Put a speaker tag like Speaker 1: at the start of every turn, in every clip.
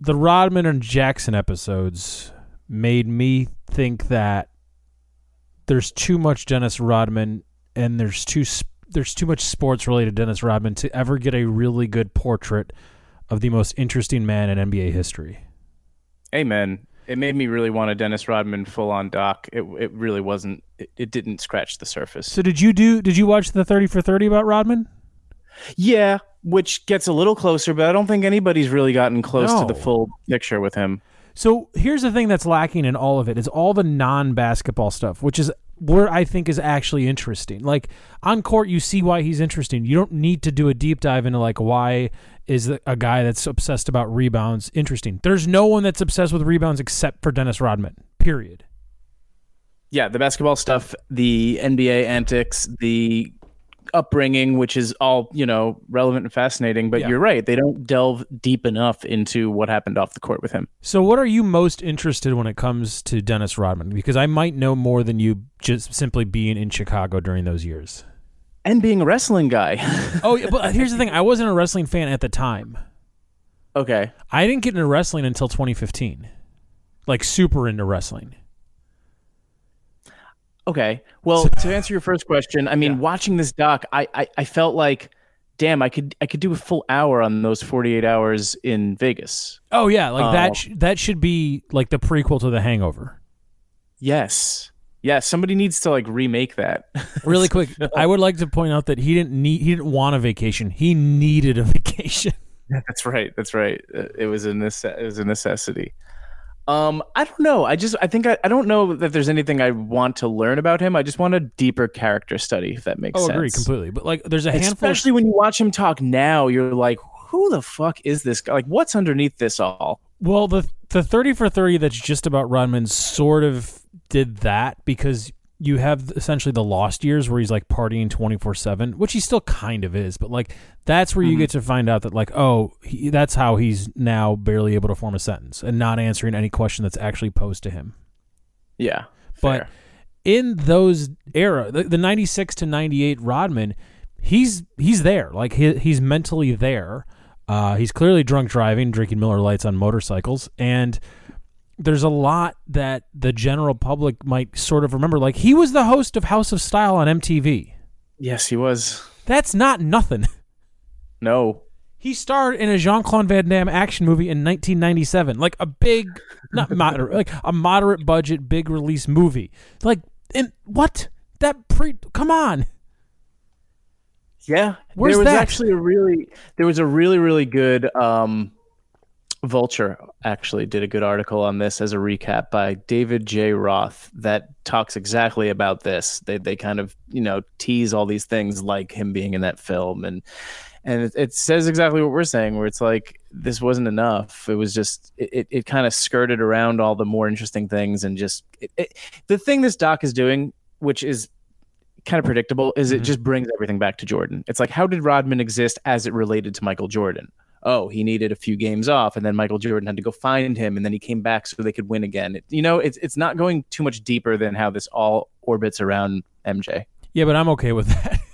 Speaker 1: the Rodman and Jackson episodes made me think that there's too much Dennis Rodman and there's too there's too much sports related Dennis Rodman to ever get a really good portrait of the most interesting man in NBA history.
Speaker 2: Amen. It made me really want a Dennis Rodman full on doc. It it really wasn't. It, it didn't scratch the surface.
Speaker 1: So did you do? Did you watch the thirty for thirty about Rodman?
Speaker 2: Yeah, which gets a little closer, but I don't think anybody's really gotten close to the full picture with him.
Speaker 1: So here's the thing that's lacking in all of it is all the non-basketball stuff, which is where I think is actually interesting. Like on court, you see why he's interesting. You don't need to do a deep dive into like why is a guy that's obsessed about rebounds interesting. There's no one that's obsessed with rebounds except for Dennis Rodman. Period.
Speaker 2: Yeah, the basketball stuff, the NBA antics, the upbringing, which is all you know relevant and fascinating. But
Speaker 1: Yeah.
Speaker 2: you're right; they don't delve deep enough into what happened off the court with him.
Speaker 1: So what are you most interested when it comes to Dennis Rodman? Because I might know more than you just simply being in Chicago during those years.
Speaker 2: And being a wrestling guy.
Speaker 1: Oh, yeah, but here's the thing: I wasn't a wrestling fan at the time.
Speaker 2: okay.
Speaker 1: I didn't get into wrestling until 2015. Like super into wrestling.
Speaker 2: Okay. Well, to answer your first question, I mean, watching this doc, I, I I felt like, damn, I could I could do a full hour on those 48 hours in Vegas.
Speaker 1: Oh yeah, like
Speaker 2: Oh.
Speaker 1: that sh- that should be like the prequel to The Hangover.
Speaker 2: Yes. Yes. Somebody needs to like remake that.
Speaker 1: Really quick, I would like to point out that he didn't need he didn't want a vacation. He needed a vacation.
Speaker 2: That's right. That's right. Uh, It was a nece- it was a necessity. Um, I don't know. I just I think I, I don't know that there's anything I want to learn about him. I just want a deeper character study, if that makes sense.
Speaker 1: Oh,
Speaker 2: sense.
Speaker 1: agree completely. But like there's a handful of
Speaker 2: Especially when you watch him talk now, you're like, who the fuck is this guy? Like, what's underneath this all?
Speaker 1: Well, the the thirty for thirty that's just about Rodman sort of did that because you have essentially the lost years where he's like partying twenty four seven, which he still kind of is, but like that's where you
Speaker 2: Mm-hmm.
Speaker 1: get to find out that like oh he, that's how he's now barely able to form a sentence and not answering any question that's actually posed to him.
Speaker 2: Yeah.
Speaker 1: But
Speaker 2: fair.
Speaker 1: in those era, the, the 96 to 98 Rodman, he's he's there. Like he, he's mentally there. Uh, he's clearly drunk driving, drinking Miller Lights on motorcycles, and there's a lot that the general public might sort of remember. Like he was the host of House of Style on MTV.
Speaker 2: yes, he was.
Speaker 1: That's not nothing.
Speaker 2: No.
Speaker 1: He starred in a Jean Claude Van Damme action movie in 1997, like a big, not moderate, like a moderate budget, big release movie. Like, in what that pre? Come on,
Speaker 2: Yeah.
Speaker 1: Where's
Speaker 2: there was
Speaker 1: that?
Speaker 2: actually a really there was a really really good um Vulture actually did a good article on this as a recap by David J. Roth that talks exactly about this. They they kind of, you know, tease all these things like him being in that film and and it, it says exactly what we're saying where it's like this wasn't enough. It was just it, it, it kind of skirted around all the more interesting things and just it, it, the thing this doc is doing which is kind of predictable is it
Speaker 1: Mhm.
Speaker 2: just brings everything back to Jordan. It's like how did Rodman exist as it related to Michael Jordan? Oh, he needed a few games off, and then Michael Jordan had to go find him, and then he came back so they could win again. It, you know, it's it's not going too much deeper than how this all orbits around MJ.
Speaker 1: yeah, but I'm okay with that.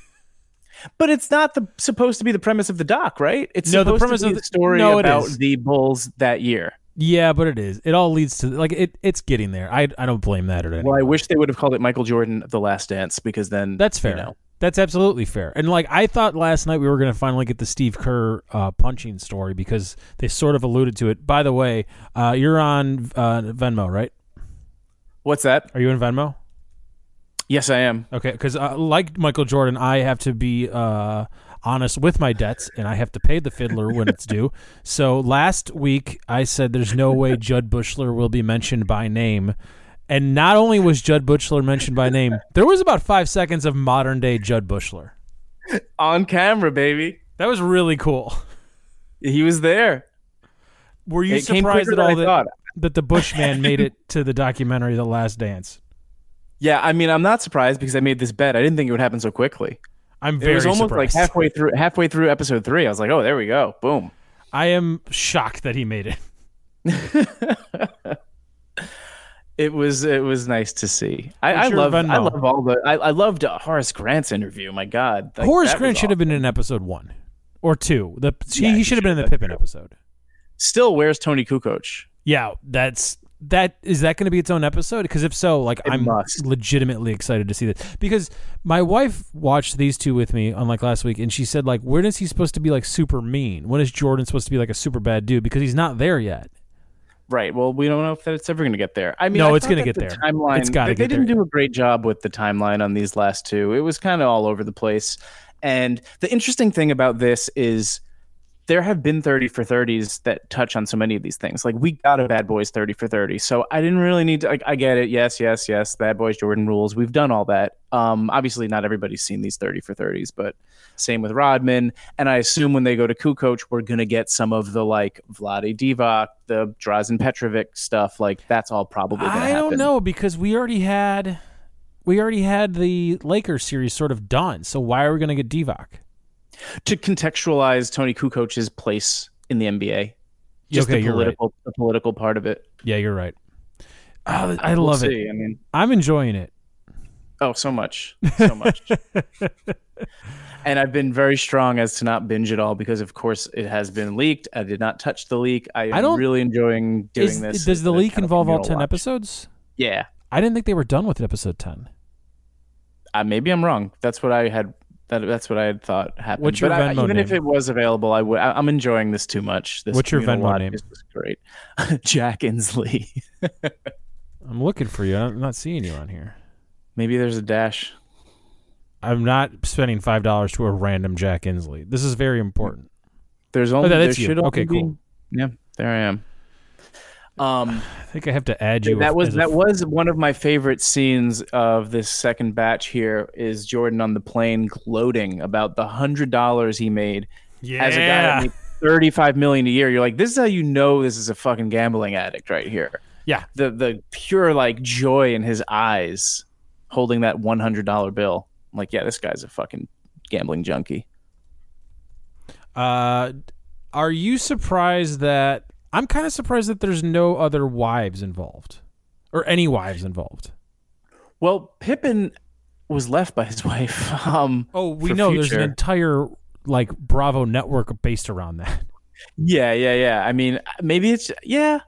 Speaker 2: But it's not the supposed to be the premise of the doc, right? It's
Speaker 1: No, the premise
Speaker 2: to be
Speaker 1: of
Speaker 2: the story
Speaker 1: no,
Speaker 2: about the Bulls that year.
Speaker 1: yeah, but it is. It all leads to like it. It's getting there. I I don't blame that at all.
Speaker 2: Well, I wish they would have called it Michael Jordan: The Last Dance because then
Speaker 1: That's
Speaker 2: you
Speaker 1: fair.
Speaker 2: know.
Speaker 1: That's absolutely fair. And like I thought last night we were going to finally get the Steve Kerr uh, punching story because they sort of alluded to it. By the way, uh, you're on uh, Venmo, right?
Speaker 2: What's that?
Speaker 1: Are you in Venmo?
Speaker 2: Yes, I am.
Speaker 1: Okay, because uh, like Michael Jordan, I have to be uh, honest with my debts, and I have to pay the fiddler when it's due. So last week, I said there's no way Jud Buechler will be mentioned by name, and not only was Jud Buechler mentioned by name, there was about five seconds of modern day Jud Buechler.
Speaker 2: On camera, baby.
Speaker 1: That was really cool.
Speaker 2: He was there.
Speaker 1: Were you
Speaker 2: It
Speaker 1: surprised at all that, that the Bushman made it to the documentary The Last Dance?
Speaker 2: Yeah, I mean, I'm not surprised because I made this bet. I didn't think it would happen so quickly.
Speaker 1: I'm very It
Speaker 2: was almost
Speaker 1: surprised.
Speaker 2: like halfway through halfway through episode three. I was like, oh, there we go, boom.
Speaker 1: I am shocked that he made it.
Speaker 2: It was it was nice to see. I, I love I love all the I, I loved Horace Grant's interview. My God, Like,
Speaker 1: Horace Grant should have been in episode one or two. The he,
Speaker 2: Yeah,
Speaker 1: he
Speaker 2: he
Speaker 1: should have been in the Pippen
Speaker 2: been.
Speaker 1: episode.
Speaker 2: Still, where's Toni Kukoc?
Speaker 1: Yeah, that's that is that going to be its own episode? Because if so, like
Speaker 2: It
Speaker 1: I'm
Speaker 2: must.
Speaker 1: legitimately excited to see this because my wife watched these two with me unlike last week, and she said like, when is he supposed to be like super mean? When is Jordan supposed to be like a super bad dude? Because he's not there yet.
Speaker 2: Right. Well, we don't know if that's ever going to get there. I mean,
Speaker 1: No,
Speaker 2: I
Speaker 1: it's gonna get
Speaker 2: the
Speaker 1: there.
Speaker 2: Timeline.
Speaker 1: It's
Speaker 2: they,
Speaker 1: get
Speaker 2: they didn't
Speaker 1: there.
Speaker 2: do a great job with the timeline on these last two. It was kind of all over the place. And the interesting thing about this is there have been 30 for 30s that touch on so many of these things. Like we got a Bad Boys 30 for 30. So I didn't really need to like I get it. Yes, yes, yes. Bad Boys Jordan rules. We've done all that. Um obviously not everybody's seen these 30 for 30s, but same with Rodman. And I assume when they go to Kukoc, we're gonna get some of the like Vlade Divac, the Drazen Petrovic stuff. Like that's all probably
Speaker 1: I
Speaker 2: happen.
Speaker 1: don't know because we already had we already had the Lakers series sort of done. So why are we going to get Divac?
Speaker 2: To contextualize Toni Kukoc's place in the NBA. Just
Speaker 1: okay,
Speaker 2: the
Speaker 1: you're right.
Speaker 2: political the political part of it.
Speaker 1: Yeah, you're right. Oh, I
Speaker 2: We'll
Speaker 1: love it.
Speaker 2: I mean
Speaker 1: I'm enjoying it.
Speaker 2: Oh, so much, so much. and I've been very strong as to not binge it all because, of course, it has been leaked. I did not touch the leak. I
Speaker 1: I don't-
Speaker 2: really enjoying doing
Speaker 1: Is-
Speaker 2: this.
Speaker 1: does the leak involve all ten
Speaker 2: watch.
Speaker 1: episodes?
Speaker 2: Yeah,
Speaker 1: I didn't think they were done with episode ten.
Speaker 2: uh, maybe I'm wrong. That's what I had. That, that's what I had thought happened.
Speaker 1: What's your
Speaker 2: but I-
Speaker 1: Venmo
Speaker 2: even if it was available, I would. I, I'm enjoying this too much. This
Speaker 1: What's your Venmo name?
Speaker 2: is just great. Jack Inslee.
Speaker 1: I'm looking for you. I'm not seeing you on here.
Speaker 2: maybe there's a dash.
Speaker 1: I'm not spending five dollars to a random Jack Inslee. This is very important.
Speaker 2: There's oh, only.
Speaker 1: that- that's
Speaker 2: there
Speaker 1: you.
Speaker 2: should only
Speaker 1: Okay,
Speaker 2: be-
Speaker 1: cool.
Speaker 2: Yeah, there I am. Um.
Speaker 1: I think I have to add you.
Speaker 2: that was that
Speaker 1: f-
Speaker 2: was one of my favorite scenes of this second batch here is Jordan on the plane gloating about the hundred dollars he made
Speaker 1: yeah.
Speaker 2: as a guy that made thirty five million a year. You're like, this is how you know this is a fucking gambling addict right here.
Speaker 1: Yeah.
Speaker 2: The the pure like joy in his eyes holding that one hundred dollar bill. I'm like, yeah, this guy's a fucking gambling junkie.
Speaker 1: Uh, are you surprised that I'm kind of surprised that there's no other wives involved, or any wives involved?
Speaker 2: Well, Pippen was left by his wife. Um
Speaker 1: Oh, we know there's an entire like Bravo network based around that.
Speaker 2: Yeah, yeah, yeah. I mean, maybe it's yeah.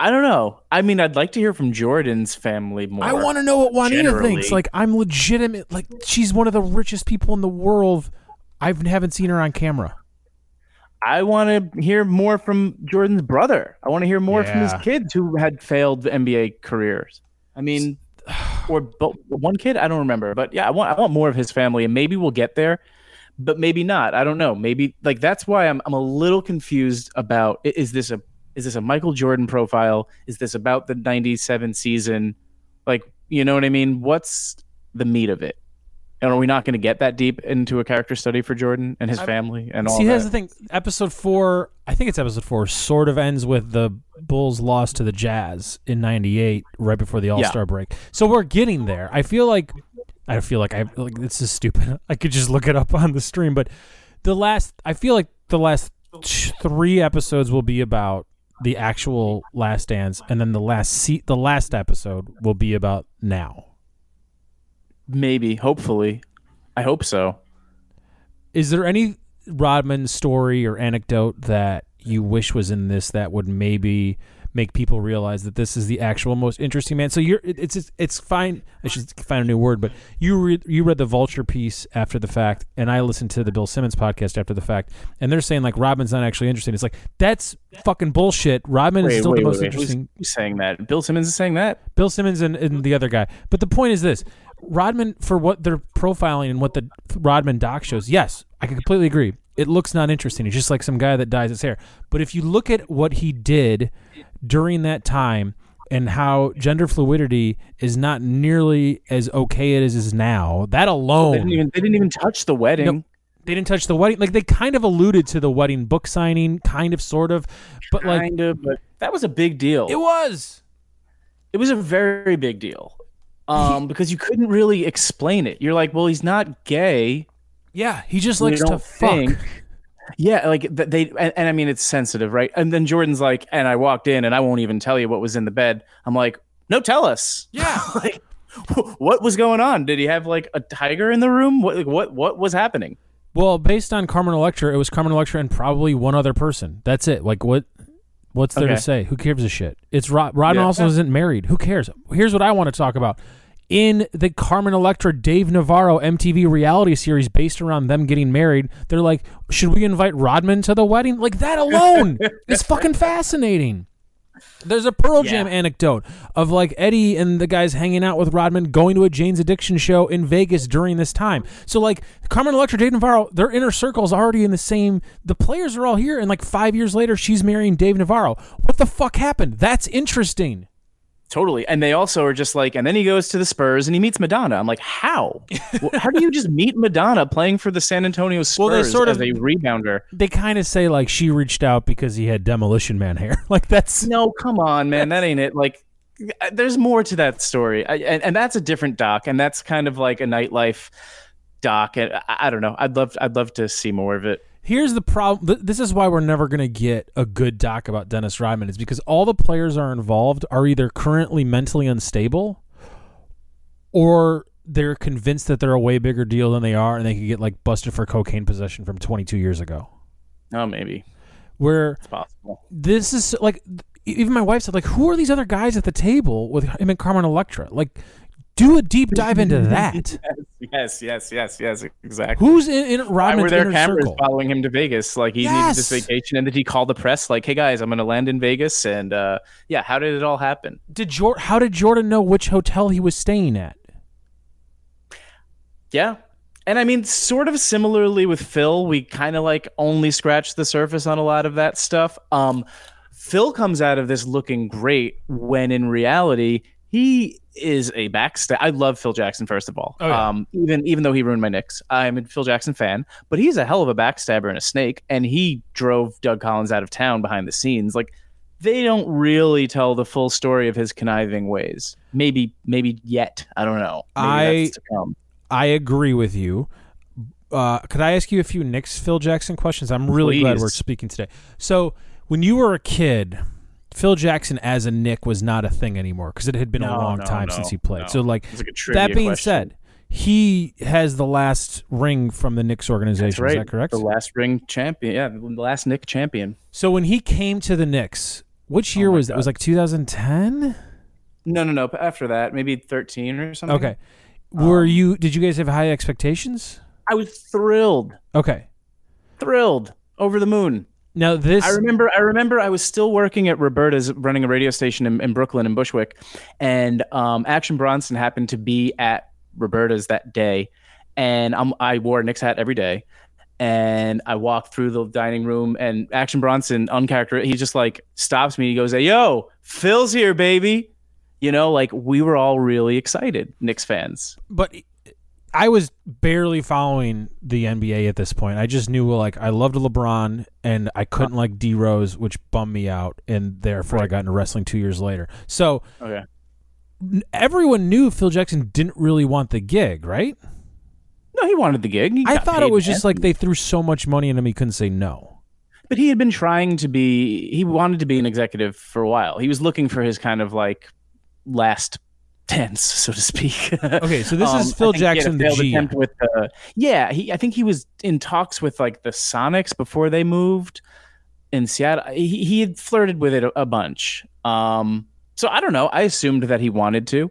Speaker 2: I don't know. I mean, I'd like to hear from Jordan's family more.
Speaker 1: I want to know what Juanita
Speaker 2: generally.
Speaker 1: thinks. Like, I'm legitimate. Like, she's one of the richest people in the world. I haven't seen her on camera.
Speaker 2: I want to hear more from Jordan's brother. I want to hear more from his kids who had failed NBA careers. I mean, or one kid. I don't remember, but yeah, I want I want more of his family, and maybe we'll get there, but maybe not. I don't know. Maybe like that's why I'm I'm a little confused about is this a is this a Michael Jordan profile? Is this about the '97 season? Like, you know what I mean? What's the meat of it? And are we not going to get that deep into a character study for Jordan and his
Speaker 1: I-
Speaker 2: family and all
Speaker 1: See, that's the thing. Episode four, I think it's episode four, sort of ends with the Bulls loss to the Jazz in '98, right before the All Star break. So we're getting there. I feel like, I feel like I like this is stupid. I could just look it up on the stream, but the last, I feel like the last three episodes will be about the actual Last Dance, and then the last se- the last episode will be about now.
Speaker 2: Maybe, hopefully. I hope so.
Speaker 1: Is there any Rodman story or anecdote that you wish was in this that would maybe make people realize that this is the actual most interesting man? So you're it's it's, it's fine. I should find a new word, but you read you read the Vulture piece after the fact, and I listened to the Bill Simmons podcast after the fact, and they're saying like Rodman's not actually interesting. It's like that's fucking bullshit. Rodman is still the most
Speaker 2: Who's,
Speaker 1: interesting.
Speaker 2: who's saying that? Bill Simmons is saying that?
Speaker 1: Bill Simmons and, and the other guy. But the point is this: Rodman, for what they're profiling and what the Rodman doc shows, yes, I can completely agree. It looks not interesting. It's just like some guy that dyes his hair. But if you look at what he did during that time and how gender fluidity is not nearly as okay as it is now, that alone
Speaker 2: They didn't even they didn't even touch the wedding.
Speaker 1: No. they didn't touch the wedding. Like they kind of alluded to the wedding book signing, kind of, sort of, but like
Speaker 2: kind of, but that was a big deal.
Speaker 1: it was.
Speaker 2: It was a very big deal. Um, because you couldn't really explain it. You're like, well, he's not gay.
Speaker 1: Yeah, he just likes to
Speaker 2: don't
Speaker 1: fuck.
Speaker 2: Think. Yeah, like they, and, and I mean, it's sensitive, right? And then Jordan's like, and I walked in, and I won't even tell you what was in the bed. I'm like, no, tell us.
Speaker 1: Yeah.
Speaker 2: like, what was going on? Did he have like a tiger in the room? What, like, what, what was happening?
Speaker 1: Well, based on Carmen Electra, it was Carmen Electra and probably one other person. That's it. Like what? What's there
Speaker 2: Okay.
Speaker 1: to say? Who gives a shit? It's Rod. Rodman
Speaker 2: Yeah.
Speaker 1: also isn't married. Who cares? Here's what I want to talk about. In the Carmen Electra Dave Navarro MTV reality series based around them getting married, they're like, should we invite Rodman to the wedding? Like that alone is fucking fascinating. There's a Pearl Jam anecdote of like Eddie and the guys hanging out with Rodman going to a Jane's Addiction show in Vegas during this time. So like Carmen Electra, Dave Navarro, their inner circle's already in the same. The players are all here, and like five years later, she's marrying Dave Navarro. What the fuck happened? That's interesting.
Speaker 2: Totally. And they also are just like, and then he goes to the Spurs and he meets Madonna. I'm like, how? How do you just meet Madonna playing for the San Antonio Spurs
Speaker 1: Well, they sort
Speaker 2: as
Speaker 1: of-
Speaker 2: a rebounder?
Speaker 1: They kind of say like she reached out because he had Demolition Man hair. Like that's
Speaker 2: No, come on, man. That ain't it. Like, uh, there's more to that story. I, and, and that's a different doc. And that's kind of like a nightlife doc. And I, I don't know. I'd love, I'd love to see more of it.
Speaker 1: Here's the problem. th- This is why we're never going to get a good doc about Dennis Rodman is because all the players are involved are either currently mentally unstable or they're convinced that they're a way bigger deal than they are and they could get like busted for cocaine possession from 22 years ago.
Speaker 2: Oh, maybe
Speaker 1: Where
Speaker 2: it's possible.
Speaker 1: this is like even my wife said like who are these other guys at the table with him and Carmen Electra? Like do a deep dive into that.
Speaker 2: Yes, yes, yes, yes, exactly.
Speaker 1: Who's in, in
Speaker 2: Why
Speaker 1: Rodman's
Speaker 2: were there cameras
Speaker 1: circle?
Speaker 2: following him to Vegas? Like he needed this vacation, and did he call the press? Like, "Hey guys, I'm going to land in Vegas," and uh, yeah, how did it all happen?
Speaker 1: Did Jor- how did Jordan know which hotel he was staying at?
Speaker 2: Yeah. And I mean, sort of similarly with Phil, we kind of like only scratched the surface on a lot of that stuff. Um, Phil comes out of this looking great when in reality, he is a backstab. I love Phil Jackson, first of all.
Speaker 1: Oh, yeah.
Speaker 2: Um, even even though he ruined my Knicks, I'm a Phil Jackson fan, but he's a hell of a backstabber and a snake, and he drove Doug Collins out of town behind the scenes. Like they don't really tell the full story of his conniving ways. Maybe, maybe yet. I don't know. Maybe
Speaker 1: I-
Speaker 2: that's to come.
Speaker 1: I agree with you. Uh, could I ask you a few Knicks Phil Jackson questions? I'm really glad we're speaking today. So, when you were a kid, Phil Jackson as a Knick was not a thing anymore because it had been a long
Speaker 2: no,
Speaker 1: time
Speaker 2: no,
Speaker 1: since he played.
Speaker 2: no.
Speaker 1: So, like
Speaker 2: like
Speaker 1: that being
Speaker 2: question.
Speaker 1: said, he has the last ring from the Knicks organization.
Speaker 2: Right.
Speaker 1: Is that correct?
Speaker 2: The last ring champion. Yeah, the last Knick champion.
Speaker 1: So, when he came to the Knicks, which year
Speaker 2: Oh
Speaker 1: was that? It was like 2010.
Speaker 2: No, no, no. After that, maybe 13 or something.
Speaker 1: Okay. Were
Speaker 2: Um,
Speaker 1: you? Did you guys have high expectations?
Speaker 2: I was thrilled,
Speaker 1: Okay.
Speaker 2: thrilled, over the moon.
Speaker 1: Now this.
Speaker 2: I remember. I remember. I was still working at Roberta's, running a radio station in, in Brooklyn and Bushwick, and um, Action Bronson happened to be at Roberta's that day, and um, I wore a Knicks hat every day, and I walked through the dining room, and Action Bronson, uncharacter, he just like stops me. He goes, "Hey, yo, Phil's here, baby." You know, like we were all really excited, Knicks fans.
Speaker 1: but I was barely following the NBA at this point. I just knew like I loved LeBron and I couldn't like D Rose, which bummed me out, and therefore I got into wrestling two years later. So
Speaker 2: Okay.
Speaker 1: everyone knew Phil Jackson didn't really want the gig, right?
Speaker 2: No, he wanted the gig.
Speaker 1: I thought it was just like they threw so much money into him he couldn't say no.
Speaker 2: But he had been trying to be. He wanted to be an executive for a while. He was looking for his kind of like last dance, so to speak.
Speaker 1: Okay, so this is
Speaker 2: Um, I
Speaker 1: Phil
Speaker 2: think he had a
Speaker 1: Jackson, the GM.
Speaker 2: attempt With the, yeah, he. I think he was in talks with like the Sonics before they moved in Seattle. He, he had flirted with it a, a bunch. Um, so I don't know. I assumed that he wanted to.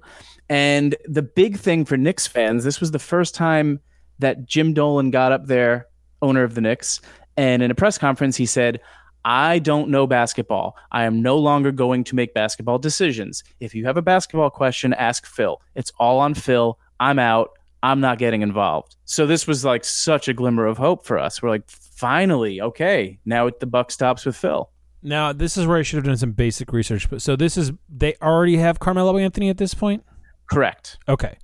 Speaker 2: And the big thing for Knicks fans, this was the first time that Jim Dolan got up there, owner of the Knicks, and in a press conference he said, I don't know basketball. I am no longer going to make basketball decisions. If you have a basketball question, ask Phil. It's all on Phil. I'm out. I'm not getting involved. So this was like such a glimmer of hope for us. We're like, finally, okay, now it, the buck stops with Phil.
Speaker 1: Now this is where I should have done some basic research. But so this is they already have Carmelo Anthony at this point.
Speaker 2: Correct.
Speaker 1: Okay,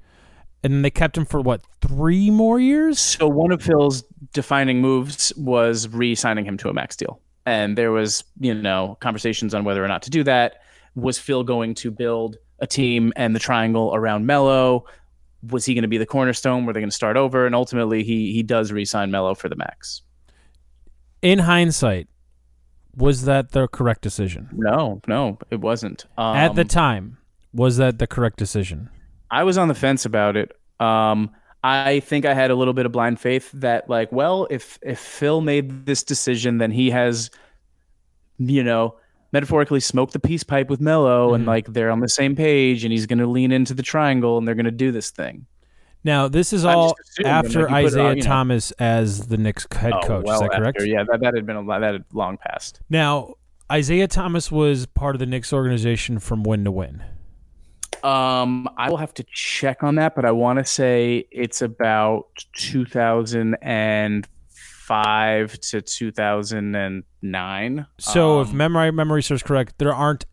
Speaker 1: and then they kept him for what three more years?
Speaker 2: So one of Phil's defining moves was re-signing him to a max deal, and there was you know conversations on whether or not to do that. Was Phil going to build a team and the triangle around Melo? Was he going to be the cornerstone? Were they going to start over? And ultimately, he he does re-sign Melo for the max.
Speaker 1: In hindsight, was that the correct decision?
Speaker 2: No, no, it wasn't. Um,
Speaker 1: At the time, was that the correct decision?
Speaker 2: I was on the fence about it. Um, I think I had a little bit of blind faith that, like, well, if if Phil made this decision, then he has, you know, metaphorically smoked the peace pipe with Melo, and
Speaker 1: Mhm.
Speaker 2: like they're on the same page, and he's going to lean into the triangle, and they're going to do this thing.
Speaker 1: Now this is
Speaker 2: I'm
Speaker 1: all after
Speaker 2: like, it
Speaker 1: Isiah
Speaker 2: on, you know.
Speaker 1: Thomas as the Knicks head
Speaker 2: Oh,
Speaker 1: coach.
Speaker 2: well
Speaker 1: is that correct?
Speaker 2: after. Yeah, that, that had been a lot. That had long passed.
Speaker 1: Now Isiah Thomas was part of the Knicks organization from win to win.
Speaker 2: Um, I will have to check on that, but I want to say it's about 2005 to 2009.
Speaker 1: So if
Speaker 2: Um,
Speaker 1: memory memory serves correct, there aren't.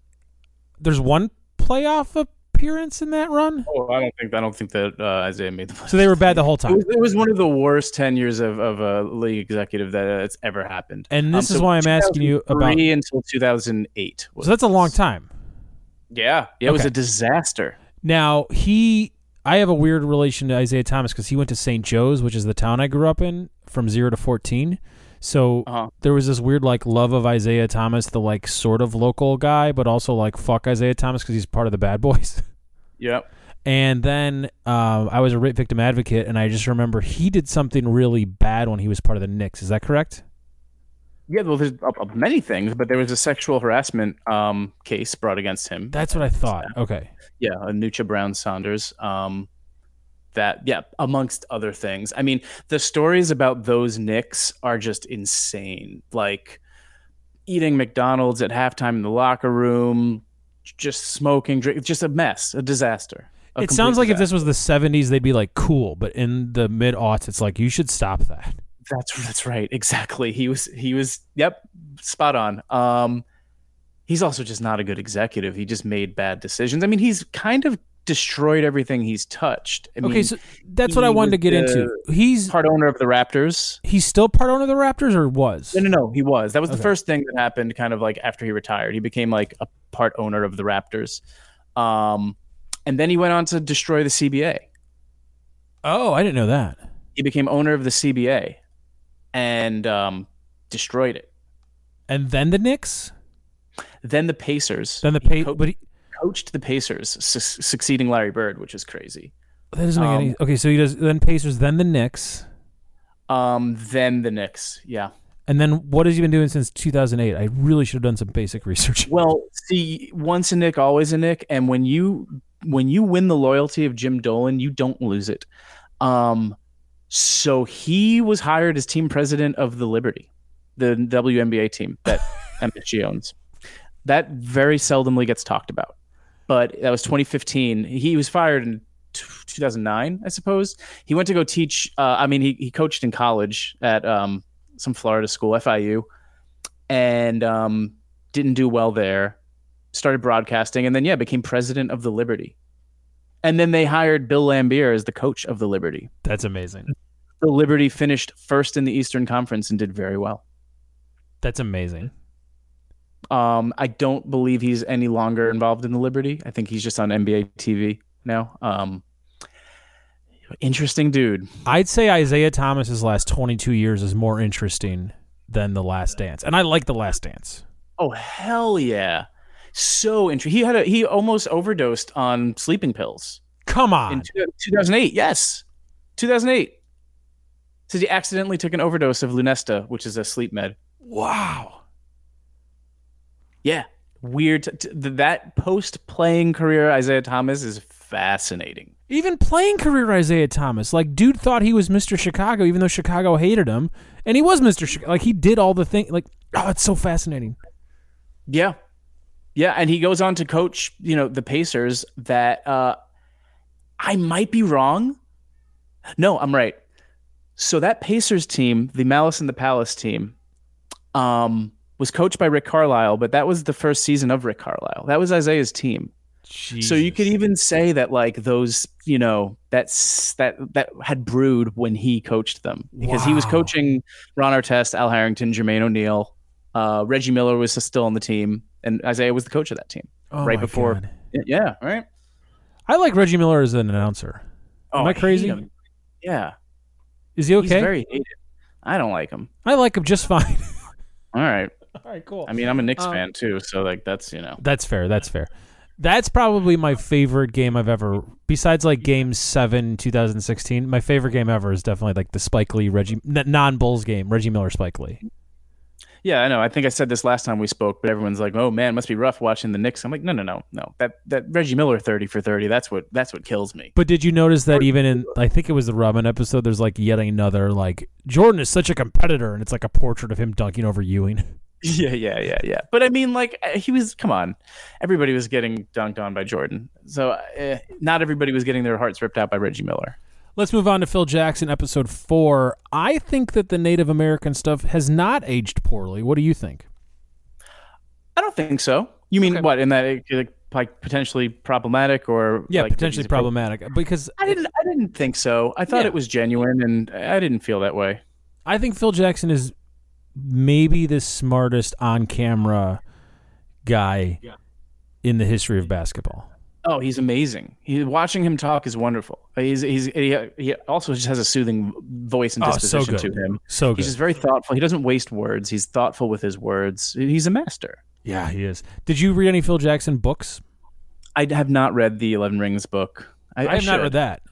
Speaker 1: There's one playoff appearance in that run,
Speaker 2: oh, I don't think I don't think that uh, Isiah made the.
Speaker 1: so they were bad the whole
Speaker 2: It
Speaker 1: time.
Speaker 2: was, it was one of the worst tenures of, of a league executive that it's ever happened.
Speaker 1: And this
Speaker 2: Um,
Speaker 1: is
Speaker 2: so
Speaker 1: why I'm asking you about.
Speaker 2: 2003 until 2008. was
Speaker 1: So that's a long time.
Speaker 2: Yeah, yeah, it was a disaster.
Speaker 1: Now he, I have a weird relation to Isiah Thomas because he went to St. Joe's, which is the town I grew up in, from zero to fourteen. So
Speaker 2: Uh-huh.
Speaker 1: there was this weird like love of Isiah Thomas, the like sort of local guy, but also like fuck Isiah Thomas because he's part of the Bad Boys.
Speaker 2: Yep.
Speaker 1: And then um, I was a rape victim advocate, and I just remember he did something really bad when he was part of the Knicks. Is that correct?
Speaker 2: Yeah, well, there's uh, uh, many things, but there was a sexual harassment um, case brought against him.
Speaker 1: That's what I thought. Okay.
Speaker 2: yeah, Anucha Browne Sanders. Um, that yeah, amongst other things. I mean, the stories about those Knicks are just insane. Like eating McDonald's at halftime in the locker room, just smoking, drink, just a mess, a disaster. A
Speaker 1: it sounds like if this was the 70s, they'd be like, cool. But in the mid aughts, it's like, you should stop that.
Speaker 2: That's that's right. Exactly. He was he was yep, spot on. Um he's also just not a good executive. He just made bad decisions. I mean, he's kind of destroyed everything he's touched. I
Speaker 1: okay,
Speaker 2: mean,
Speaker 1: so that's what I wanted to get into. He's
Speaker 2: part owner of the Raptors.
Speaker 1: he's still part owner of the Raptors, or was?
Speaker 2: No, no, no, he was. That was
Speaker 1: Okay.
Speaker 2: the first thing that happened kind of like after he retired. He became like a part owner of the Raptors. Um and then he went on to destroy the CBA.
Speaker 1: Oh, I didn't know that.
Speaker 2: He became owner of the CBA and um destroyed it.
Speaker 1: And then the Knicks,
Speaker 2: Then the Pacers.
Speaker 1: then the
Speaker 2: He co-
Speaker 1: but he,
Speaker 2: coached the Pacers, su- succeeding Larry Bird, which is crazy.
Speaker 1: that doesn't make any.
Speaker 2: Um,
Speaker 1: Okay, so he does then Pacers, then the Knicks,
Speaker 2: Um, then the Knicks, yeah.
Speaker 1: and then what has he been doing since 2008? I really should have done some basic research.
Speaker 2: Well, see, once a Knick, always a Knick, and when you when you win the loyalty of Jim Dolan, you don't lose it. Um, so he was hired as team president of the Liberty, the WNBA team that MSG owns. That very seldomly gets talked about, but that was 2015. He was fired in t- 2009, I suppose. He went to go teach. Uh, I mean, he he coached in college at um, some Florida school, FIU, and um, didn't do well there. Started broadcasting, and then yeah, became president of the Liberty. And then they hired Bill Laimbeer as the coach of the Liberty.
Speaker 1: That's amazing.
Speaker 2: The Liberty finished first in the Eastern Conference and did very well.
Speaker 1: That's amazing.
Speaker 2: Um, I don't believe he's any longer involved in the Liberty. I think he's just on NBA TV now. Um, interesting dude.
Speaker 1: I'd say Isiah Thomas's last 22 years is more interesting than the Last Dance, and I like the Last Dance.
Speaker 2: Oh hell yeah! So interesting. He had a he almost overdosed on sleeping pills.
Speaker 1: Come on,
Speaker 2: in two- 2008. Yes, 2008. Says he accidentally took an overdose of Lunesta, which is a sleep med.
Speaker 1: wow.
Speaker 2: Yeah, weird. T- t- that post playing career, Isiah Thomas is fascinating.
Speaker 1: Even playing career Isiah Thomas, like dude thought he was Mr. Chicago, even though Chicago hated him, and he was Mr. Chicago. Like he did all the thing. Like oh, it's so fascinating.
Speaker 2: Yeah, yeah, and he goes on to coach, you know, the Pacers. That uh, I might be wrong. No, I'm right. So that Pacers team, the Malice in the Palace team, um, was coached by Rick Carlisle, but that was the first season of Rick Carlisle. That was Isiah's team. So you could even say that like those, you know, that's that that had brewed when he coached them because he was coaching Ron Artest, Al Harrington, Jermaine O'Neal, uh, Reggie Miller was still on the team, and Isiah was the coach of that team.
Speaker 1: oh
Speaker 2: right before-
Speaker 1: God.
Speaker 2: Yeah, right.
Speaker 1: I like Reggie Miller as an announcer. Am I crazy?
Speaker 2: him. Yeah,
Speaker 1: Is he okay?
Speaker 2: he's
Speaker 1: okay?
Speaker 2: very hated. I don't like him.
Speaker 1: I like him just fine.
Speaker 2: All right.
Speaker 1: all right, cool.
Speaker 2: I mean, I'm a Knicks
Speaker 1: Um,
Speaker 2: fan too, so like that's you know.
Speaker 1: That's fair. That's fair. That's probably my favorite game I've ever. Besides like Game Seven, 2016, my favorite game ever is definitely like the Spike Lee Reggie non Bulls game, Reggie Miller Spike Lee.
Speaker 2: Yeah, I know. I think I said this last time we spoke, but everyone's like, "Oh man, must be rough watching the Knicks." I'm like, "No, no, no, no. That that Reggie Miller 30 for 30. That's what that's what kills me."
Speaker 1: But did you notice that even in I think it was the Robin episode, there's like yet another like Jordan is such a competitor, and it's like a portrait of him dunking over Ewing.
Speaker 2: Yeah, yeah, yeah, yeah. But I mean, like uh, he was. Come on, everybody was getting dunked on by Jordan, so uh, not everybody was getting their hearts ripped out by Reggie Miller.
Speaker 1: Let's move on to Phil Jackson, episode four. I think that the Native American stuff has not aged poorly. What do you think?
Speaker 2: I don't think so. You mean
Speaker 1: Okay.
Speaker 2: what in that it, like potentially problematic or
Speaker 1: Yeah,
Speaker 2: like,
Speaker 1: potentially problematic because
Speaker 2: I didn't. I didn't think so. I thought
Speaker 1: Yeah.
Speaker 2: it was genuine, and I didn't feel that way.
Speaker 1: I think Phil Jackson is maybe the smartest on camera guy in the history of basketball.
Speaker 2: Oh, he's amazing. He, watching him talk is wonderful. He's he's he, he also just has a soothing voice and
Speaker 1: Oh, so
Speaker 2: disposition to him.
Speaker 1: So good.
Speaker 2: He's just very thoughtful. He doesn't waste words. He's thoughtful with his words. He's a master.
Speaker 1: yeah, he is. Did you read any Phil Jackson books?
Speaker 2: I have not read the Eleven Rings book. I,
Speaker 1: I have not read that.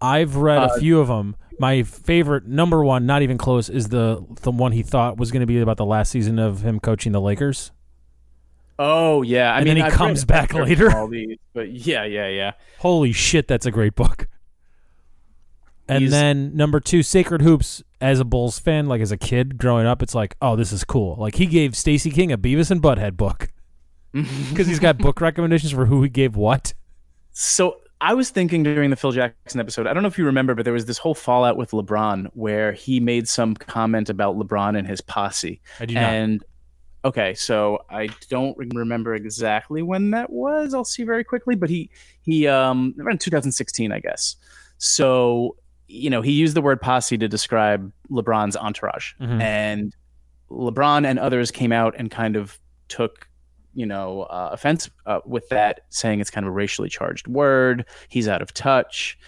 Speaker 1: I've read
Speaker 2: Uh,
Speaker 1: a few of them. My favorite, number one, not even close, is the the one he thought was going to be about the last season of him coaching the Lakers.
Speaker 2: Oh yeah, I
Speaker 1: And
Speaker 2: mean,
Speaker 1: he
Speaker 2: I've
Speaker 1: comes back later.
Speaker 2: All these, but yeah, yeah, yeah.
Speaker 1: Holy shit, that's a great book. And
Speaker 2: He's-
Speaker 1: then number two, Sacred Hoops. As a Bulls fan, like as a kid growing up, it's like, oh, this is cool. Like he gave Stacey King a Beavis and Butthead book because he's got book recommendations for who he gave what.
Speaker 2: So I was thinking during the Phil Jackson episode, I don't know if you remember, but there was this whole fallout with LeBron where he made some comment about LeBron and his posse.
Speaker 1: I do not.
Speaker 2: And okay, so I don't remember exactly when that was. I'll see very quickly, but he he um around 2016, I guess. So you know, he used the word posse to describe LeBron's entourage,
Speaker 1: Mhm.
Speaker 2: and LeBron and others came out and kind of took you know uh, offense uh, with that, saying it's kind of a racially charged word. He's out of touch.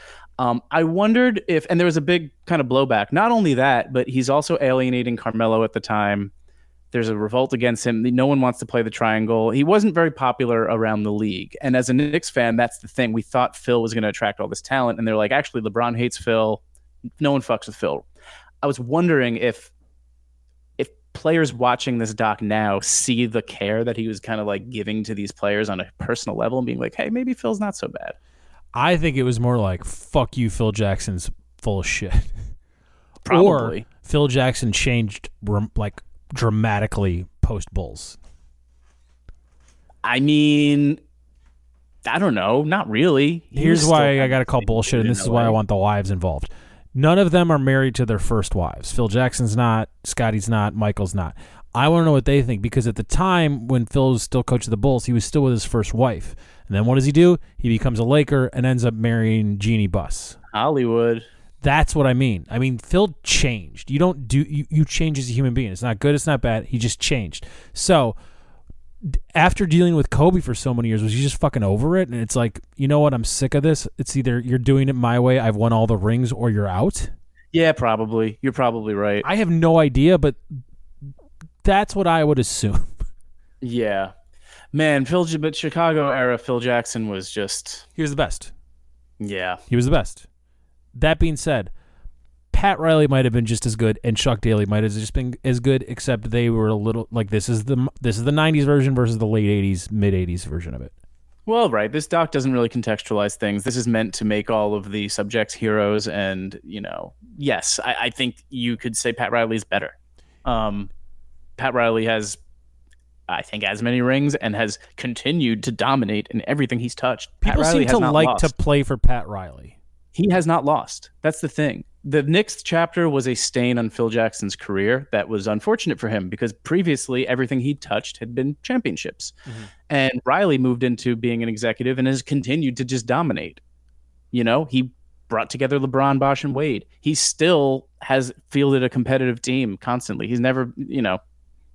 Speaker 2: Um, I wondered if, and there was a big kind of blowback. Not only that, but he's also alienating Carmelo at the time. There's a revolt against him. No one wants to play the triangle. He wasn't very popular around the league. And as a Knicks fan, that's the thing. We thought Phil was going to attract all this talent, and they're like, actually, LeBron hates Phil. No one fucks with Phil. I was wondering if if players watching this doc now see the care that he was kind of like giving to these players on a personal level and being like, hey, maybe Phil's not so bad.
Speaker 1: I think it was more like "fuck you, Phil Jackson's full of shit."
Speaker 2: Probably.
Speaker 1: Or Phil Jackson changed like dramatically post Bulls.
Speaker 2: I mean, I don't know. Not really. He
Speaker 1: Here's why I got to call bullshit, and this is why I want the wives involved. None of them are married to their first wives. Phil Jackson's not, Scottie's not, Michael's not. I want to know what they think because at the time when Phil was still coach of the Bulls, he was still with his first wife. And then what does he do? He becomes a Laker and ends up marrying Jeannie Buss.
Speaker 2: Hollywood.
Speaker 1: That's what I mean. I mean, Phil changed. You don't do you, you change as a human being. It's not good. It's not bad. He just changed. So d- after dealing with Kobe for so many years, was he just fucking over it? And it's like, you know what? I'm sick of this. It's either you're doing it my way. I've won all the rings, or you're out.
Speaker 2: Yeah, probably. You're probably right.
Speaker 1: I have no idea, but that's what I would assume.
Speaker 2: yeah. Man, Phil, J- but Chicago era Phil Jackson was just,
Speaker 1: He was the best.
Speaker 2: yeah.
Speaker 1: He was the best. That being said, Pat Riley might have been just as good, and Chuck Daly might have just been as good, except they were a little like this is the this is the '90s version versus the late '80s, mid '80s version of it.
Speaker 2: Well, right. This doc doesn't really contextualize things. This is meant to make all of the subjects heroes. And, you know, yes, I, I think you could say Pat Riley's better. Um, Pat Riley has, I think, as many rings and has continued to dominate in everything he's touched.
Speaker 1: People
Speaker 2: Riley
Speaker 1: seem to like
Speaker 2: lost.
Speaker 1: to play for Pat Riley.
Speaker 2: He has not lost. That's the thing. The next chapter was a stain on Phil Jackson's career that was unfortunate for him because previously everything he touched had been championships. Mm-hmm. And Riley moved into being an executive and has continued to just dominate. You know, he brought together LeBron, Bosh, and Wade. He still has fielded a competitive team constantly. He's never, you know,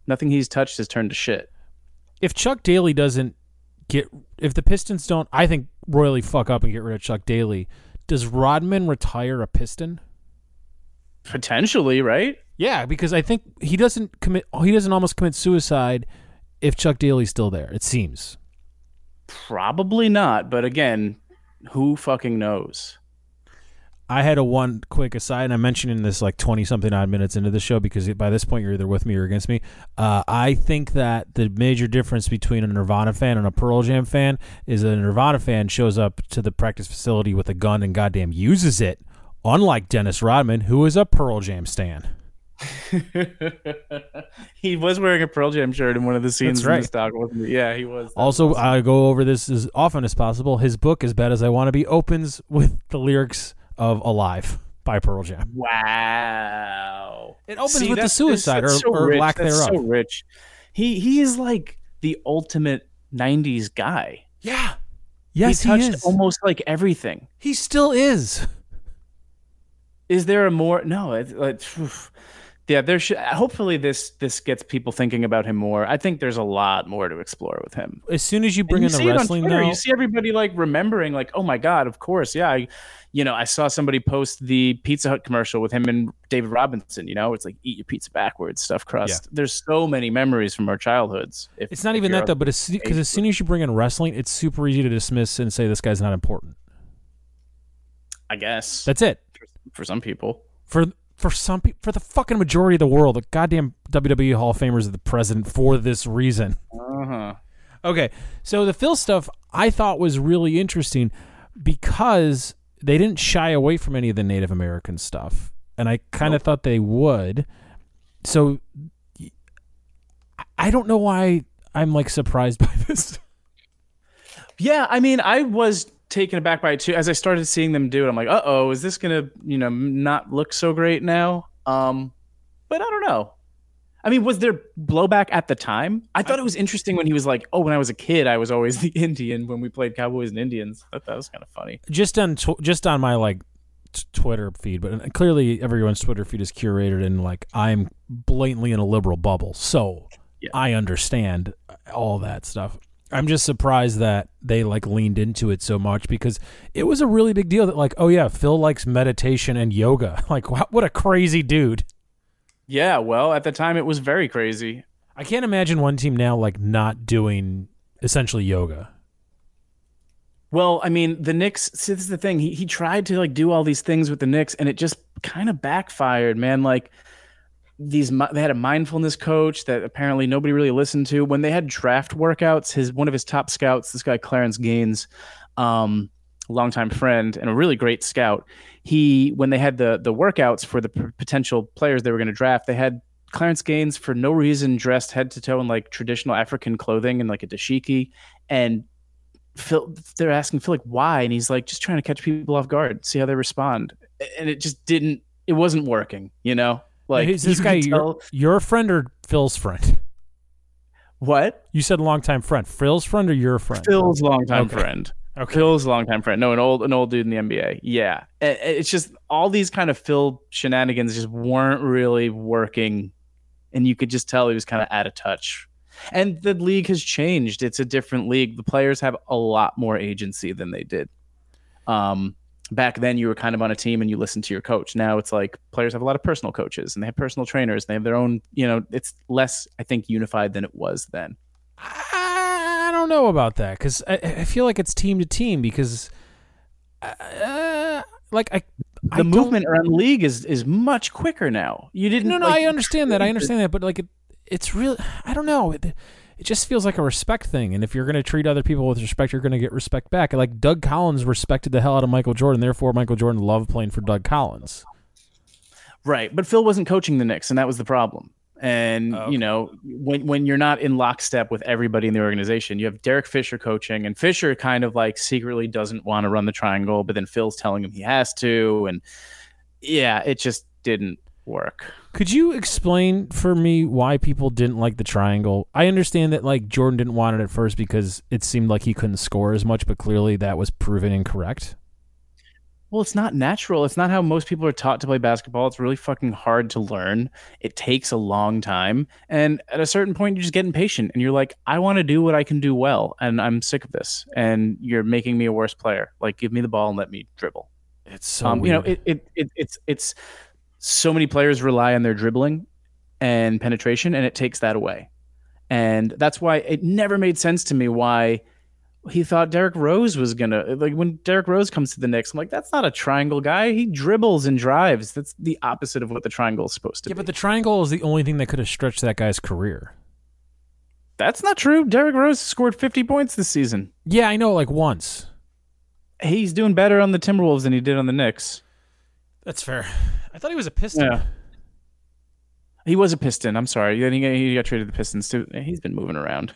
Speaker 2: nothing he's touched has turned to shit.
Speaker 1: If Chuck Daly doesn't get, if the Pistons don't, I think royally fuck up and get rid of Chuck Daly. Does Rodman retire a Piston?
Speaker 2: Potentially, right?
Speaker 1: Yeah, because I think he doesn't commit. He doesn't almost commit suicide if Chuck Daly's still there. It seems.
Speaker 2: Probably not. But again, who fucking knows?
Speaker 1: I had a one quick aside, and I mentioned in this like twenty something odd minutes into the show because by this point you're either with me or against me. Uh, I think that the major difference between a Nirvana fan and a Pearl Jam fan is a Nirvana fan shows up to the practice facility with a gun and goddamn uses it, unlike Dennis Rodman, who is a Pearl Jam stan.
Speaker 2: he was wearing a Pearl Jam shirt in one of the scenes
Speaker 1: That's right.
Speaker 2: in the stock, wasn't he? Yeah, he was. That
Speaker 1: Also,
Speaker 2: was awesome.
Speaker 1: I go over this as often as possible. His book, As Bad as I Want to Be, opens with the lyrics of Alive by Pearl Jam.
Speaker 2: wow.
Speaker 1: It opens
Speaker 2: See,
Speaker 1: with the suicide or,
Speaker 2: so
Speaker 1: or lack thereof.
Speaker 2: So rich. He he is like the ultimate '90s guy.
Speaker 1: yeah. Yes,
Speaker 2: he
Speaker 1: he,
Speaker 2: touched
Speaker 1: is.
Speaker 2: almost like everything.
Speaker 1: he still is.
Speaker 2: Is there a more? No, it's like. Yeah, there should. Hopefully, this this gets people thinking about him more. I think there's a lot more to explore with him.
Speaker 1: As soon as you
Speaker 2: And
Speaker 1: bring
Speaker 2: you
Speaker 1: in the wrestling
Speaker 2: Twitter,
Speaker 1: now,
Speaker 2: You see everybody like remembering, like, oh my god, of course, yeah. I, you know, I saw somebody post the Pizza Hut commercial with him and David Robinson. You know, it's like eat your pizza backwards, stuff crust. There's so many memories from our childhoods. If,
Speaker 1: it's not even that though. But because as, as soon as you bring in wrestling, it's super easy to dismiss and say this guy's not important.
Speaker 2: I guess
Speaker 1: That's it.
Speaker 2: for some people.
Speaker 1: For for some people, for the fucking majority of the world, the goddamn WWE Hall of Famers are the president for this reason.
Speaker 2: Uh huh.
Speaker 1: Okay, so the Phil stuff I thought was really interesting because they didn't shy away from any of the Native American stuff, and I kind of thought they would. So I don't know why I'm like surprised by this.
Speaker 2: Yeah, I mean, I was taken aback by it too. As I started seeing them do it, I'm like, uh oh, is this gonna, you know, not look so great now? Um, but I don't know. I mean, was there blowback at the time? I thought it was interesting when he was like, "Oh, when I was a kid, I was always the Indian when we played Cowboys and Indians." I thought that was kind of funny.
Speaker 1: just on tw- just on my like t- Twitter feed, but clearly everyone's Twitter feed is curated and like I'm blatantly in a liberal bubble, so
Speaker 2: Yeah.
Speaker 1: I understand all that stuff. I'm just surprised that they like leaned into it so much because it was a really big deal that like oh yeah Phil likes meditation and yoga like what a crazy dude
Speaker 2: Yeah, well, at the time it was very crazy.
Speaker 1: I can't imagine one team now like not doing essentially yoga
Speaker 2: Well, I mean, the Knicks. See, this is the thing. He he tried to like do all these things with the Knicks, and it just kind of backfired, man. Like these, they had a mindfulness coach that apparently nobody really listened to. When they had draft workouts, his one of his top scouts, this guy Clarence Gaines, um, longtime friend and a really great scout. He when they had the the workouts for the p- potential players they were going to draft, they had Clarence Gaines for no reason dressed head to toe in like traditional African clothing and like a dashiki, and Phil, they're asking Phil like why, and he's like just trying to catch people off guard, see how they respond, and it just didn't. It wasn't working, you know. Like
Speaker 1: is this
Speaker 2: you
Speaker 1: guy your, your friend or Phil's friend
Speaker 2: what
Speaker 1: you said longtime friend Phil's friend or your friend
Speaker 2: Phil's longtime
Speaker 1: Okay.
Speaker 2: friend.
Speaker 1: okay
Speaker 2: Phil's longtime friend. No, an old an old dude in the NBA. Yeah, it's just all these kind of Phil shenanigans just weren't really working, and you could just tell he was kind of out of touch. And the league has changed. It's a different league. The players have a lot more agency than they did. Um, back then, you were kind of on a team and you listened to your coach. Now it's like players have a lot of personal coaches and they have personal trainers. And They have their own. You know, it's less, I think, unified than it was then.
Speaker 1: I don't know about that because I, I feel like it's team to team because, uh, like I, I
Speaker 2: The
Speaker 1: don't-
Speaker 2: movement around the league is is much quicker now. You didn't.
Speaker 1: No, no,
Speaker 2: like,
Speaker 1: I understand that. I understand that, but like it, it's really. I don't know. It, it just feels like a respect thing, and if you're going to treat other people with respect, you're going to get respect back. Like Doug Collins respected the hell out of Michael Jordan, therefore Michael Jordan loved playing for Doug Collins.
Speaker 2: Right, but Phil wasn't coaching the Knicks, and that was the problem. And oh,
Speaker 1: Okay.
Speaker 2: you know, when when you're not in lockstep with everybody in the organization, you have Derek Fisher coaching, and Fisher kind of like secretly doesn't want to run the triangle, but then Phil's telling him he has to, and yeah, it just didn't work.
Speaker 1: Could you explain for me why people didn't like the triangle? I understand that like Jordan didn't want it at first because it seemed like he couldn't score as much, but clearly that was proven incorrect.
Speaker 2: Well, it's not natural. It's not how most people are taught to play basketball. It's really fucking hard to learn. It takes a long time. And at a certain point, you just get impatient and you're like, I want to do what I can do well. And I'm sick of this. And you're making me a worse player. Like, give me the ball and let me dribble.
Speaker 1: It's so
Speaker 2: um, you know, it, it, it, it's, it's so many players rely on their dribbling and penetration, and it takes that away. And that's why it never made sense to me why he thought Derrick Rose was gonna like when Derrick Rose comes to the Knicks. I'm like, that's not a triangle guy. He dribbles and drives. That's the opposite of what the triangle is supposed to
Speaker 1: Yeah,
Speaker 2: be.
Speaker 1: but the triangle is the only thing that could have stretched that guy's career.
Speaker 2: that's not true. Derrick Rose scored 50 points this season.
Speaker 1: Yeah, I know, like once.
Speaker 2: He's doing better on the Timberwolves than he did on the Knicks.
Speaker 1: That's fair. I thought he was a Piston.
Speaker 2: Yeah. He was a Piston. I'm sorry. Then he got, he got traded to the Pistons too. He's been moving around.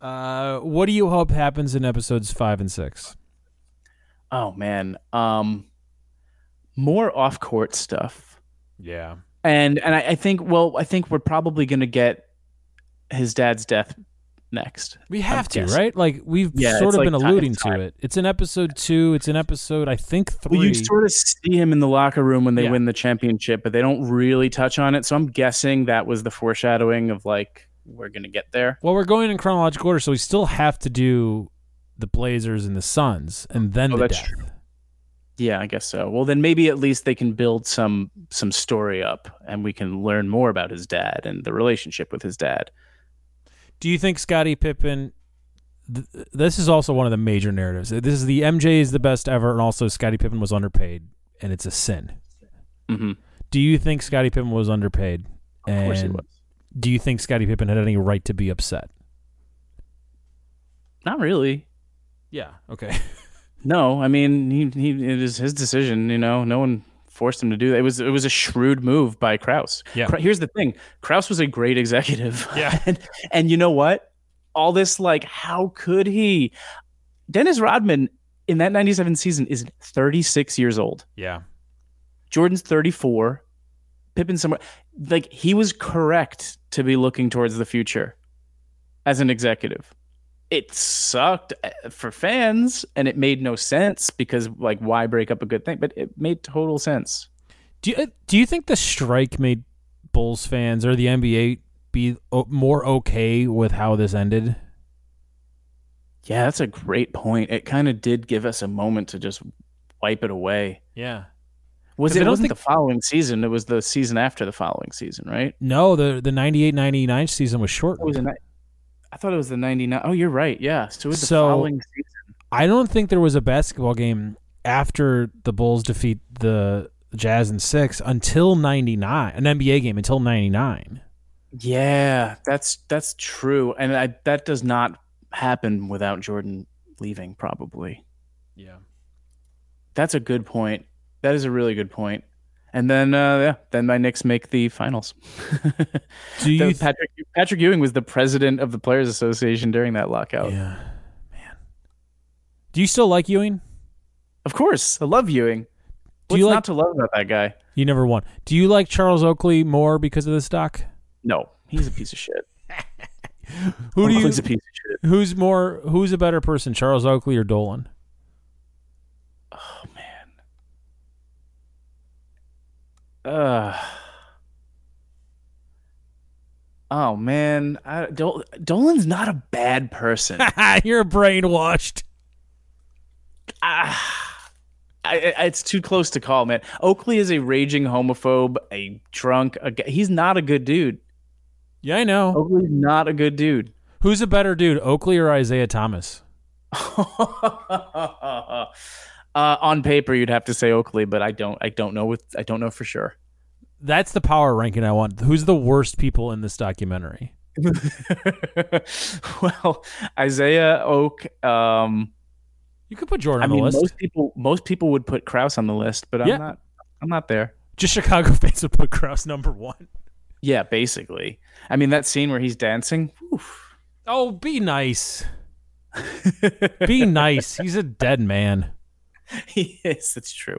Speaker 1: Uh, what do you hope happens in episodes five and six?
Speaker 2: Oh man, um, more off court stuff.
Speaker 1: Yeah.
Speaker 2: and and I, I think well i think we're probably going to get his dad's death next
Speaker 1: We have to,
Speaker 2: guessing.
Speaker 1: right? Like we've
Speaker 2: Yeah,
Speaker 1: sort of
Speaker 2: like
Speaker 1: been alluding
Speaker 2: it's
Speaker 1: to it. It's in episode two. It's in episode, I think three.
Speaker 2: well you sort of see him in the locker room when they
Speaker 1: Yeah.
Speaker 2: win the championship but they don't really touch on it so i'm guessing that was the foreshadowing of like we're going to get there
Speaker 1: well, we're going in chronological order, so we still have to do the Blazers and the Suns, and then
Speaker 2: Oh,
Speaker 1: the
Speaker 2: that's
Speaker 1: death.
Speaker 2: yeah i guess so well then maybe at least they can build some some story up and we can learn more about his dad and the relationship with his dad
Speaker 1: Do you think Scottie Pippen? Th- this is also one of the major narratives. This is the MJ is the best ever, and also Scottie Pippen was underpaid, and it's a sin.
Speaker 2: hmm
Speaker 1: Do you think Scottie Pippen was underpaid?
Speaker 2: of course he was
Speaker 1: Do you think Scottie Pippen had any right to be upset?
Speaker 2: not really
Speaker 1: Yeah. Okay.
Speaker 2: No, I mean he he it is his decision. You know, no one forced him to do that. It was it was a shrewd move by Krause.
Speaker 1: Yeah.
Speaker 2: Kra- Here's the thing: Krause was a great executive.
Speaker 1: Yeah.
Speaker 2: and, and you know what? All this like, how could he? Dennis Rodman in that '97 season is 36 years old.
Speaker 1: Yeah.
Speaker 2: Jordan's 34. Pippen somewhere like he was correct to be looking towards the future as an executive. It sucked uh, for fans and it made no sense because like why break up a good thing, but it made total sense.
Speaker 1: Do you, do you think the strike made Bulls fans or the NBA be more okay with how this ended?
Speaker 2: Yeah, that's a great point. It kind of did give us a moment to just wipe it away.
Speaker 1: Yeah.
Speaker 2: Was
Speaker 1: 'Cause I
Speaker 2: it wasn't
Speaker 1: think-
Speaker 2: the following season? It was the season after the following season, right?
Speaker 1: No, the the 98-99 season was short.
Speaker 2: It was a ni- I thought it was the 99. Oh, you're right. Yeah. So it was the following season.
Speaker 1: I don't think there was a basketball game after the Bulls defeat the Jazz in 6 until 99, an NBA game until 99.
Speaker 2: Yeah, that's that's true, and I, that does not happen without Jordan leaving. Probably,
Speaker 1: Yeah.
Speaker 2: that's a good point. That is a really good point. And then, uh, yeah, then my Knicks make the finals.
Speaker 1: Do you
Speaker 2: Patrick Patrick Ewing was the president of the Players Association during that lockout.
Speaker 1: Yeah. Man. Do you still like Ewing?
Speaker 2: Of course, I love Ewing.
Speaker 1: Do
Speaker 2: What's
Speaker 1: you like-
Speaker 2: not to love about that guy?
Speaker 1: You never won. Do you like Charles Oakley more because of this doc?
Speaker 2: No, he's a piece of shit.
Speaker 1: Who do you
Speaker 2: a piece of shit.
Speaker 1: Who's more who's a better person, Charles Oakley or Dolan?
Speaker 2: Oh man. Uh. Oh man, I, Dol- Dolan's not a bad person.
Speaker 1: You're brainwashed.
Speaker 2: Ah, I, I, it's too close to call, man. Oakley is a raging homophobe, a drunk. A, he's not a good dude.
Speaker 1: Yeah, I know.
Speaker 2: Oakley's not a good dude.
Speaker 1: Who's a better dude, Oakley or Isiah Thomas?
Speaker 2: uh, on paper, you'd have to say Oakley, but I don't. I don't know. With I don't know for sure.
Speaker 1: That's the power ranking I want. Who's the worst people in this documentary?
Speaker 2: well, Isiah Oak. Um,
Speaker 1: You could put Jordan
Speaker 2: I
Speaker 1: on the
Speaker 2: mean,
Speaker 1: list.
Speaker 2: most people most people would put Krause on the list, but I'm
Speaker 1: Yeah.
Speaker 2: not. I'm not there.
Speaker 1: Just Chicago fans would put Krause number one.
Speaker 2: Yeah, basically. I mean, that scene where he's dancing. oof.
Speaker 1: Oh, be nice. Be nice. He's a dead man.
Speaker 2: he is. It's true.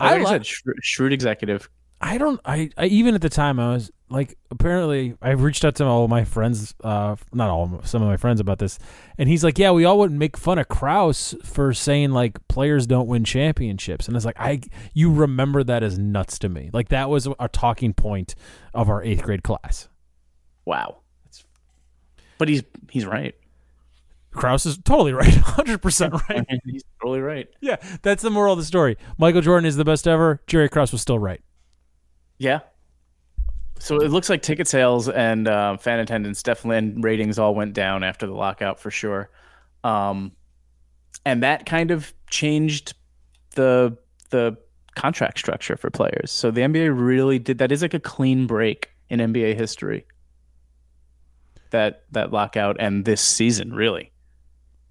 Speaker 1: I
Speaker 2: Like I,
Speaker 1: li-
Speaker 2: said, shrewd, shrewd executive.
Speaker 1: I don't. I, I even at the time I was like, apparently I reached out to all my friends, uh, not all, some of my friends about this, and he's like, yeah, we all wouldn't make fun of Krause for saying like players don't win championships, and it's like I, you remember that as nuts to me. Like that was a talking point of our eighth grade class.
Speaker 2: Wow. But he's he's right.
Speaker 1: Krause is totally right, hundred percent right.
Speaker 2: he's totally right.
Speaker 1: Yeah, that's the moral of the story. Michael Jordan is the best ever. Jerry Krause was still right.
Speaker 2: Yeah. So it looks like ticket sales and uh, fan attendance definitely ratings all went down after the lockout for sure. Um, and that kind of changed the the contract structure for players. So the NBA really did that is like a clean break in NBA history. That that lockout and this season really.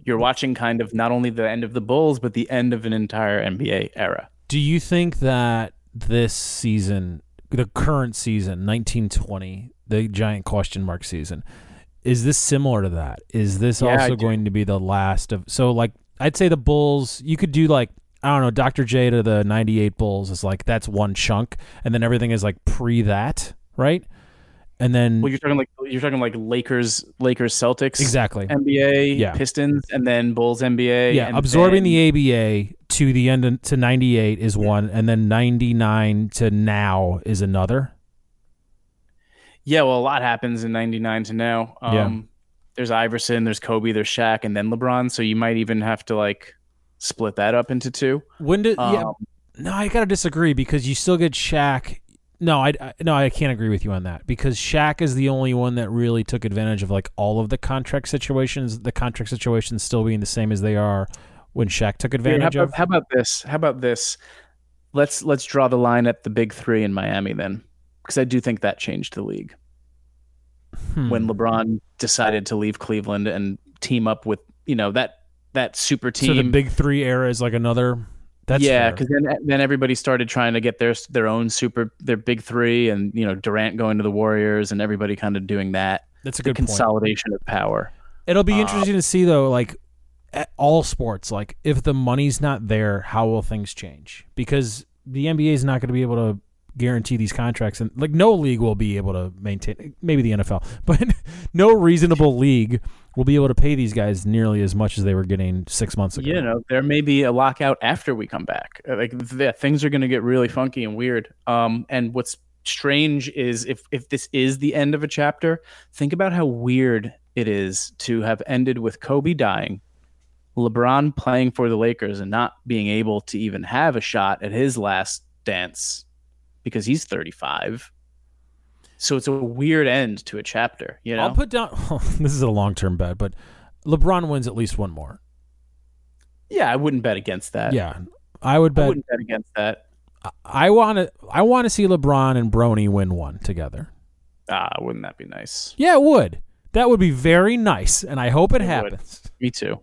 Speaker 2: You're watching kind of not only the end of the Bulls but the end of an entire NBA era.
Speaker 1: Do you think that this season, the current season, 1920, the giant question mark season, is this similar to that? Is this
Speaker 2: Yeah,
Speaker 1: also going to be the last of so like I'd say the Bulls, you could do like I don't know, Dr. J to the 98 Bulls is like that's one chunk and then everything is like pre that, right? And then
Speaker 2: Well, you're talking like you're talking like Lakers, Lakers, Celtics,
Speaker 1: exactly.
Speaker 2: NBA,
Speaker 1: Yeah.
Speaker 2: Pistons, and then Bulls, NBA.
Speaker 1: Yeah, absorbing
Speaker 2: then-
Speaker 1: the ABA to the end of- to 98 is one and then 99 to now is another.
Speaker 2: Yeah, well, a lot happens in '99 to now. Um,
Speaker 1: Yeah.
Speaker 2: There's Iverson, there's Kobe, there's Shaq, and then LeBron. So you might even have to like split that up into two.
Speaker 1: When did yeah,
Speaker 2: Um,
Speaker 1: No, I gotta disagree because you still get Shaq. No, I, I no, I can't agree with you on that because Shaq is the only one that really took advantage of like all of the contract situations. The contract situations still being the same as they are when Shaq took
Speaker 2: here,
Speaker 1: advantage
Speaker 2: how,
Speaker 1: of.
Speaker 2: how about this? How about this? Let's let's draw the line at the big three in Miami then, because I do think that changed the league
Speaker 1: Hmm.
Speaker 2: when LeBron decided to leave Cleveland and team up with you know that that super team.
Speaker 1: so the big three era is like another. That's
Speaker 2: yeah, because then then everybody started trying to get their their own super their big three, and you know Durant going to the Warriors, and everybody kind of doing that.
Speaker 1: that's a good point.
Speaker 2: consolidation of power.
Speaker 1: It'll be
Speaker 2: Uh,
Speaker 1: interesting to see though, like at all sports, like if the money's not there, how will things change? Because the NBA is not going to be able to guarantee these contracts, and like no league will be able to maintain. Maybe the NFL, but no reasonable league will be able to pay these guys nearly as much as they were getting six months ago.
Speaker 2: You know, there may be a lockout after we come back. Uh, Like yeah, things are going to get really funky and weird. Um, and what's strange is if if this is the end of a chapter, think about how weird it is to have ended with Kobe dying, LeBron playing for the Lakers and not being able to even have a shot at his last dance because he's 35. So it's a weird end to a chapter, you know.
Speaker 1: I'll put down. this is a long term bet, but LeBron wins at least one more.
Speaker 2: yeah, I wouldn't bet against that.
Speaker 1: Yeah, I would
Speaker 2: I
Speaker 1: bet.
Speaker 2: wouldn't bet against that.
Speaker 1: I want to. I want to see LeBron and Bronny win one together.
Speaker 2: Ah, wouldn't that be nice?
Speaker 1: Yeah, it would. That would be very nice, and I hope it,
Speaker 2: It would.
Speaker 1: happens.
Speaker 2: Me too.